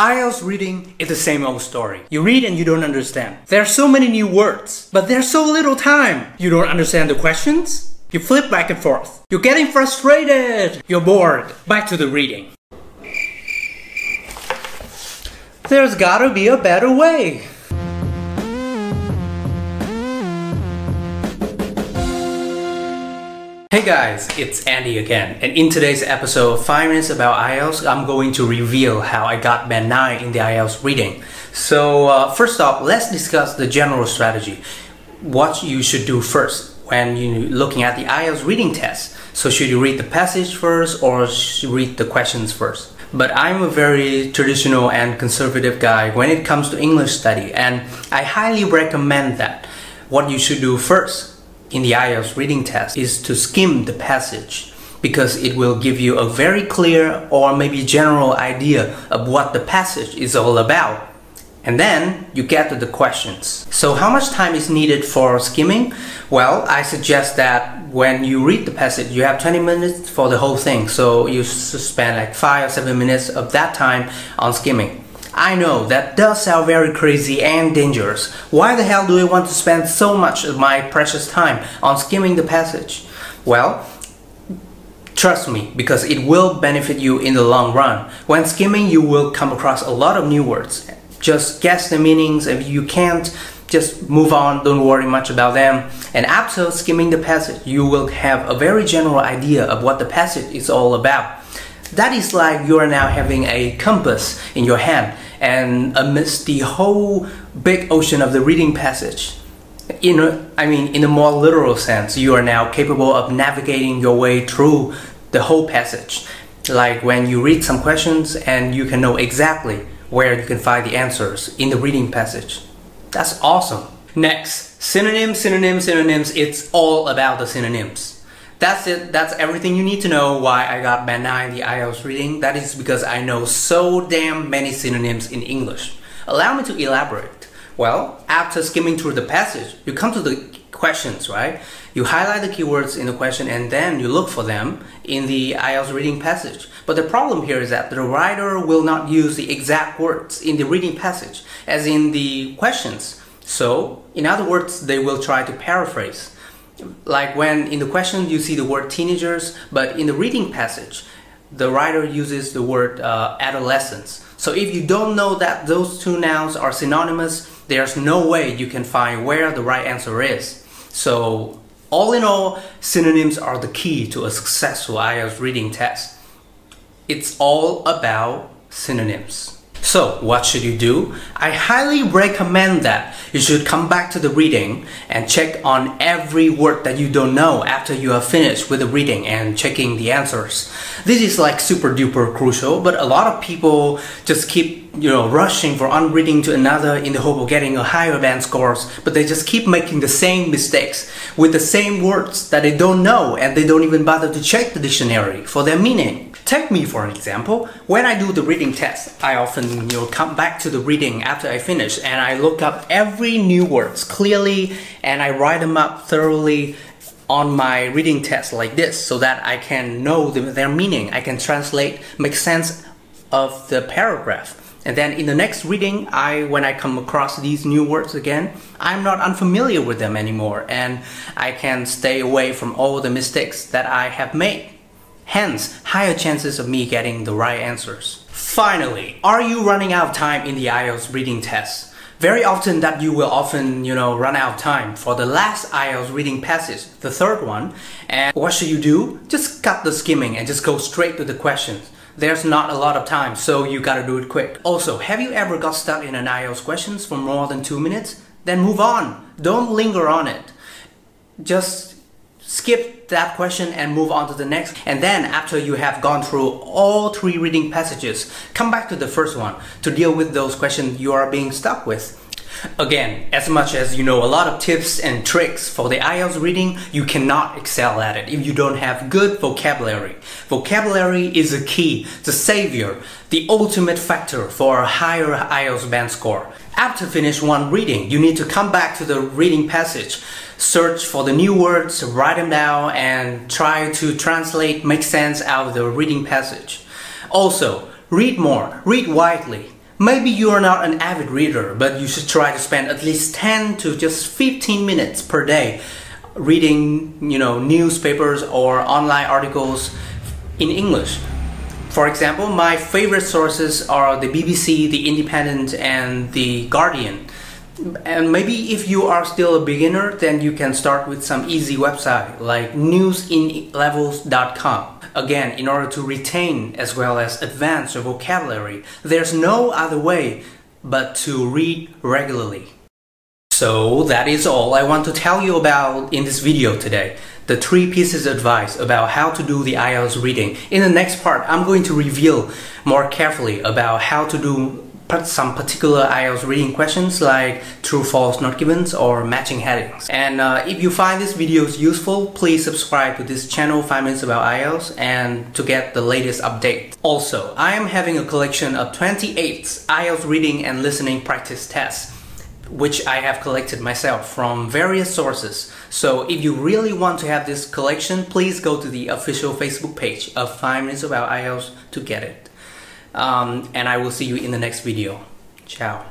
IELTS reading is the same old story. You read and you don't understand. There are so many new words, but there's so little time. You don't understand the questions? You flip back and forth. You're getting frustrated. You're bored. Back to the reading. There's gotta be a better way. Hey guys, it's Andy again, and in today's episode of 5 Minutes About IELTS, I'm going to reveal how I got band 9 in the IELTS reading. So, uh, first off, let's discuss the general strategy. What you should do first when you're looking at the IELTS reading test. So, should you read the passage first or should you read the questions first? But I'm a very traditional and conservative guy when it comes to English study, and I highly recommend that. What you should do first in the IELTS reading test is to skim the passage because it will give you a very clear or maybe general idea of what the passage is all about. And then you get to the questions. So how much time is needed for skimming? Well, I suggest that when you read the passage, you have 20 minutes for the whole thing. So you spend like 5 or 7 minutes of that time on skimming. I know that does sound very crazy and dangerous. Why the hell do I want to spend so much of my precious time on skimming the passage? Well, Trust me, because it will benefit you in the long run. When skimming, you will come across a lot of new words. Just guess the meanings. If you can't, just move on, don't worry much about them. And after skimming the passage, you will have a very general idea of what the passage is all about. That is like you are now having a compass in your hand and amidst the whole big ocean of the reading passage. In a, I mean, in a more literal sense, you are now capable of navigating your way through the whole passage. Like when you read some questions and you can know exactly where you can find the answers in the reading passage. That's awesome. Next, synonyms, synonyms, synonyms. It's all about the synonyms. That's it. That's everything you need to know why I got band 9 the IELTS reading. That is because I know so damn many synonyms in English. Allow me to elaborate. Well, after skimming through the passage, you come to the questions, right? You highlight the keywords in the question and then you look for them in the IELTS reading passage. But the problem here is that the writer will not use the exact words in the reading passage as in the questions. So, in other words, they will try to paraphrase like when in the question you see the word teenagers, but in the reading passage, the writer uses the word uh, adolescents. So if you don't know that those two nouns are synonymous, there's no way you can find where the right answer is. So all in all, synonyms are the key to a successful IELTS reading test. It's all about synonyms. So what should you do? I highly recommend that you should come back to the reading and check on every word that you don't know after you have finished with the reading and checking the answers. This is like super duper crucial, but a lot of people just keep you know rushing from one reading to another in the hope of getting a higher band scores, but they just keep making the same mistakes with the same words that they don't know and they don't even bother to check the dictionary for their meaning. Take me for an example. When I do the reading test, I often you know come back to the reading after I finish and I look up every new words clearly and I write them up thoroughly on my reading test like this so that I can know the, their meaning. I can translate, make sense of the paragraph. And then in the next reading, I when I come across these new words again, I'm not unfamiliar with them anymore and I can stay away from all the mistakes that I have made. Hence, higher chances of me getting the right answers. Finally, are you running out of time in the IELTS reading test? Very often that you will often, you know, run out of time for the last IELTS reading passage, the third one. And what should you do? Just cut the skimming and just go straight to the questions. There's not a lot of time, so you gotta do it quick. Also, have you ever got stuck in an IELTS questions for more than two minutes? Then move on. Don't linger on it. Just skip that question and move on to the next. And then after you have gone through all three reading passages, come back to the first one to deal with those questions you are being stuck with. Again, as much as you know a lot of tips and tricks for the IELTS reading, you cannot excel at it if you don't have good vocabulary. Vocabulary is a key, the savior, the ultimate factor for a higher IELTS band score. After finish one reading, you need to come back to the reading passage, search for the new words, write them down, and try to translate, make sense out of the reading passage. Also, read more, read widely. Maybe you are not an avid reader, but you should try to spend at least 10 to just 15 minutes per day reading, you know, newspapers or online articles in English. For example, my favorite sources are the BBC, The Independent, and The Guardian. And maybe if you are still a beginner, then you can start with some easy website like newsinlevels.com. Again, in order to retain as well as advance your vocabulary, there's no other way but to read regularly. So that is all I want to tell you about in this video today. The three pieces of advice about how to do the IELTS reading. In the next part, I'm going to reveal more carefully about how to do some particular IELTS reading questions like true false not givens or matching headings. And uh, if you find this videos useful, please subscribe to this channel 5 minutes about IELTS and to get the latest update. Also, I am having a collection of 28 IELTS reading and listening practice tests which I have collected myself from various sources. So if you really want to have this collection, please go to the official Facebook page of 5 Minutes About IELTS to get it. Um, and I will see you in the next video. Ciao.